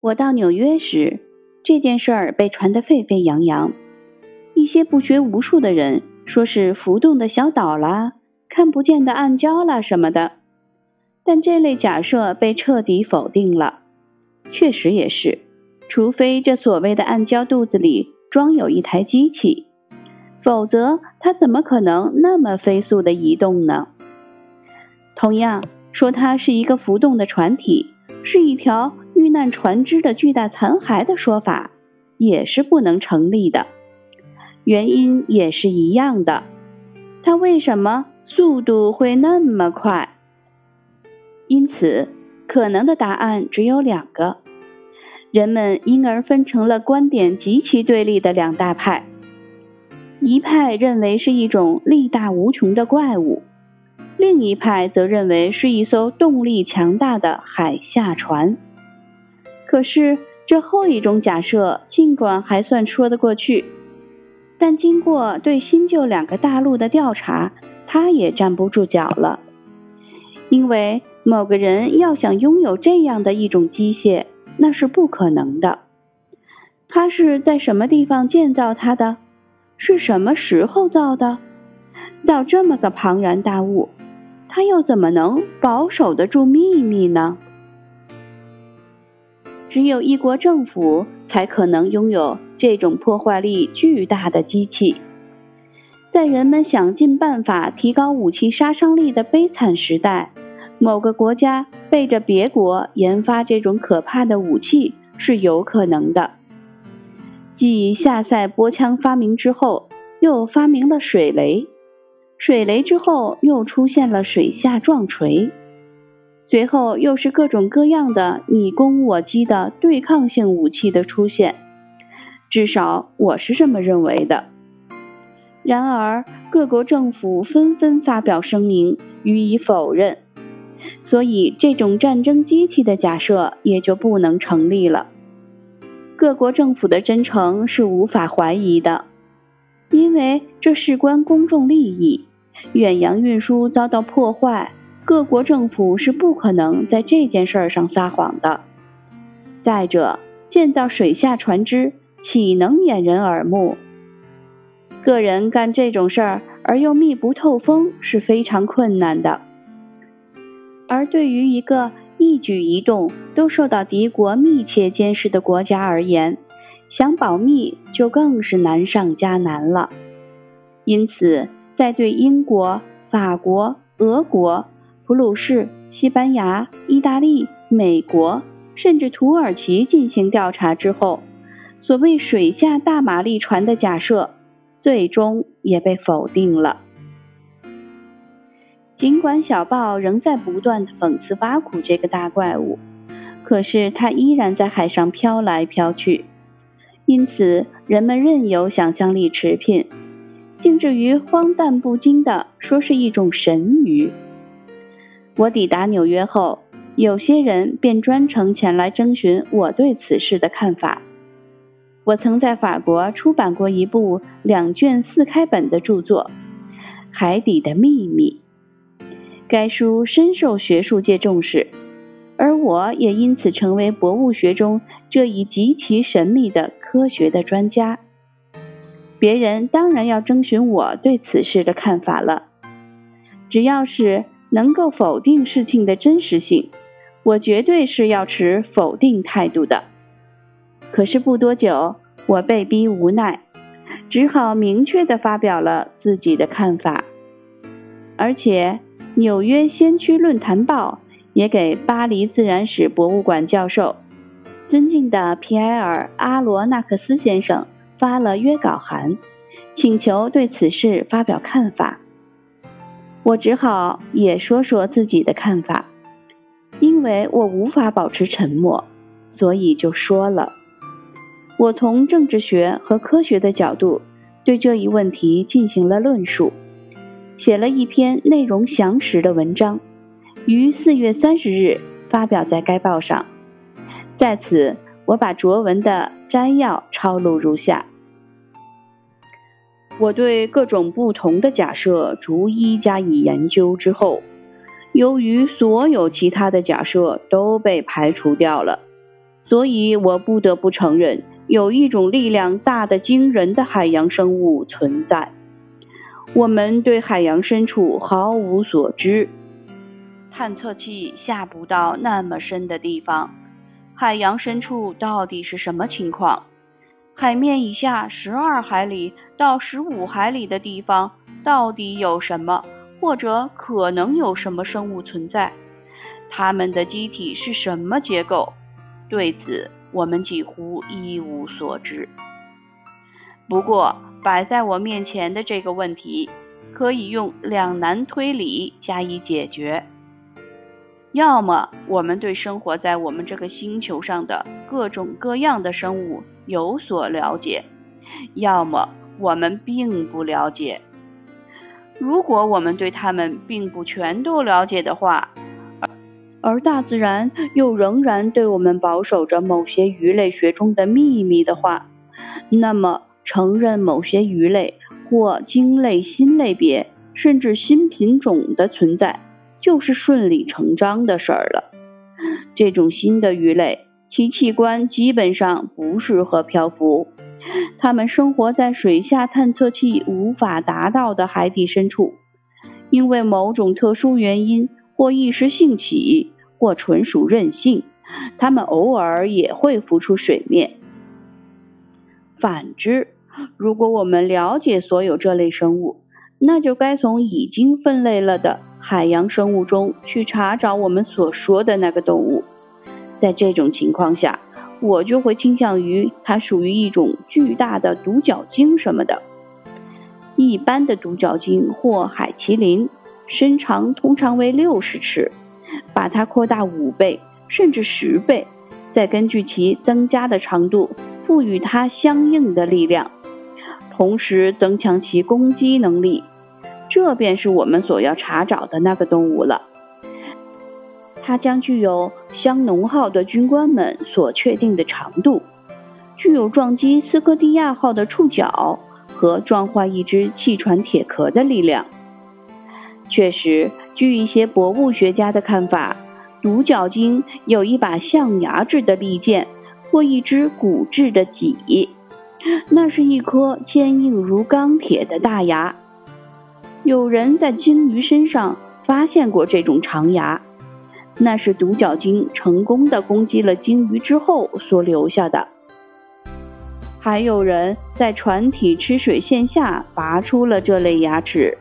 我到纽约时，这件事儿被传得沸沸扬扬。一些不学无术的人说是浮动的小岛啦、看不见的暗礁啦什么的，但这类假设被彻底否定了。确实也是，除非这所谓的暗礁肚子里装有一台机器，否则它怎么可能那么飞速的移动呢？同样，说它是一个浮动的船体，是一条遇难船只的巨大残骸的说法，也是不能成立的。原因也是一样的，它为什么速度会那么快？因此，可能的答案只有两个。人们因而分成了观点极其对立的两大派，一派认为是一种力大无穷的怪物。另一派则认为是一艘动力强大的海下船。可是这后一种假设尽管还算说得过去，但经过对新旧两个大陆的调查，它也站不住脚了。因为某个人要想拥有这样的一种机械，那是不可能的。他是在什么地方建造它的？是什么时候造的？造这么个庞然大物？他又怎么能保守得住秘密呢？只有一国政府才可能拥有这种破坏力巨大的机器。在人们想尽办法提高武器杀伤力的悲惨时代，某个国家背着别国研发这种可怕的武器是有可能的。继下塞波枪发明之后，又发明了水雷。水雷之后，又出现了水下撞锤，随后又是各种各样的你攻我击的对抗性武器的出现，至少我是这么认为的。然而，各国政府纷纷发表声明予以否认，所以这种战争机器的假设也就不能成立了。各国政府的真诚是无法怀疑的，因为这事关公众利益。远洋运输遭到破坏，各国政府是不可能在这件事上撒谎的。再者，建造水下船只岂能掩人耳目？个人干这种事儿而又密不透风是非常困难的。而对于一个一举一动都受到敌国密切监视的国家而言，想保密就更是难上加难了。因此。在对英国、法国、俄国、普鲁士、西班牙、意大利、美国，甚至土耳其进行调查之后，所谓水下大马力船的假设，最终也被否定了。尽管小报仍在不断的讽刺挖苦这个大怪物，可是它依然在海上飘来飘去，因此人们任由想象力驰骋。竟至于荒诞不经的说是一种神鱼。我抵达纽约后，有些人便专程前来征询我对此事的看法。我曾在法国出版过一部两卷四开本的著作《海底的秘密》，该书深受学术界重视，而我也因此成为博物学中这一极其神秘的科学的专家。别人当然要征询我对此事的看法了。只要是能够否定事情的真实性，我绝对是要持否定态度的。可是不多久，我被逼无奈，只好明确的发表了自己的看法。而且，《纽约先驱论坛报》也给巴黎自然史博物馆教授、尊敬的皮埃尔·阿罗纳克斯先生。发了约稿函，请求对此事发表看法。我只好也说说自己的看法，因为我无法保持沉默，所以就说了。我从政治学和科学的角度对这一问题进行了论述，写了一篇内容详实的文章，于四月三十日发表在该报上。在此，我把拙文的。摘要抄录如下：我对各种不同的假设逐一加以研究之后，由于所有其他的假设都被排除掉了，所以我不得不承认，有一种力量大得惊人的海洋生物存在。我们对海洋深处毫无所知，探测器下不到那么深的地方。海洋深处到底是什么情况？海面以下十二海里到十五海里的地方到底有什么，或者可能有什么生物存在？它们的机体是什么结构？对此，我们几乎一无所知。不过，摆在我面前的这个问题，可以用两难推理加以解决。要么我们对生活在我们这个星球上的各种各样的生物有所了解，要么我们并不了解。如果我们对它们并不全都了解的话，而大自然又仍然对我们保守着某些鱼类学中的秘密的话，那么承认某些鱼类或鲸类新类别甚至新品种的存在。就是顺理成章的事儿了。这种新的鱼类，其器官基本上不适合漂浮，它们生活在水下探测器无法达到的海底深处。因为某种特殊原因，或一时兴起，或纯属任性，它们偶尔也会浮出水面。反之，如果我们了解所有这类生物，那就该从已经分类了的。海洋生物中去查找我们所说的那个动物，在这种情况下，我就会倾向于它属于一种巨大的独角鲸什么的。一般的独角鲸或海麒麟身长通常为六十尺，把它扩大五倍甚至十倍，再根据其增加的长度赋予它相应的力量，同时增强其攻击能力。这便是我们所要查找的那个动物了。它将具有香农号的军官们所确定的长度，具有撞击斯科蒂亚号的触角和撞坏一只汽船铁壳的力量。确实，据一些博物学家的看法，独角鲸有一把象牙制的利剑或一只骨质的戟，那是一颗坚硬如钢铁的大牙。有人在鲸鱼身上发现过这种长牙，那是独角鲸成功的攻击了鲸鱼之后所留下的。还有人在船体吃水线下拔出了这类牙齿，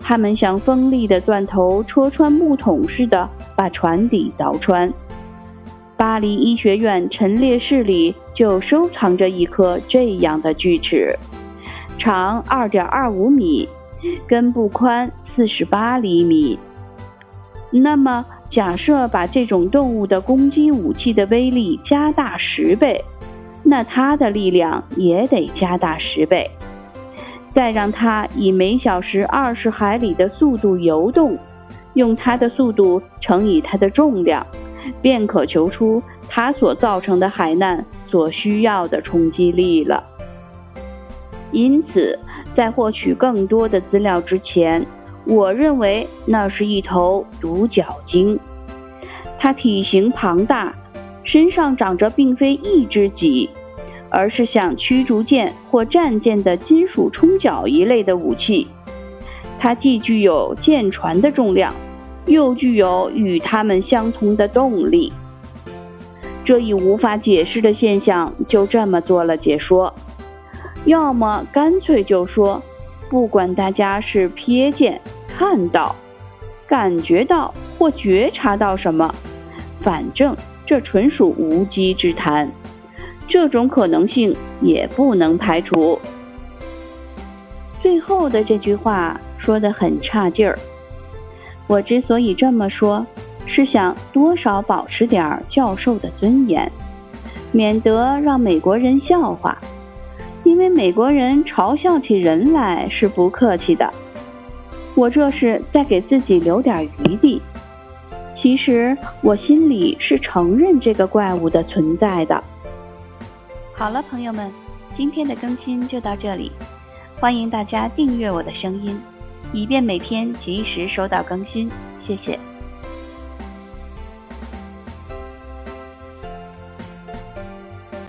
它们像锋利的钻头戳穿木桶似的把船底凿穿。巴黎医学院陈列室里就收藏着一颗这样的锯齿，长二点二五米。根部宽四十八厘米。那么，假设把这种动物的攻击武器的威力加大十倍，那它的力量也得加大十倍。再让它以每小时二十海里的速度游动，用它的速度乘以它的重量，便可求出它所造成的海难所需要的冲击力了。因此。在获取更多的资料之前，我认为那是一头独角鲸。它体型庞大，身上长着并非一只脊，而是像驱逐舰或战舰的金属冲角一类的武器。它既具有舰船的重量，又具有与它们相同的动力。这一无法解释的现象就这么做了解说。要么干脆就说，不管大家是瞥见、看到、感觉到或觉察到什么，反正这纯属无稽之谈。这种可能性也不能排除。最后的这句话说的很差劲儿。我之所以这么说，是想多少保持点教授的尊严，免得让美国人笑话。因为美国人嘲笑起人来是不客气的，我这是在给自己留点余地。其实我心里是承认这个怪物的存在的。好了，朋友们，今天的更新就到这里，欢迎大家订阅我的声音，以便每天及时收到更新。谢谢。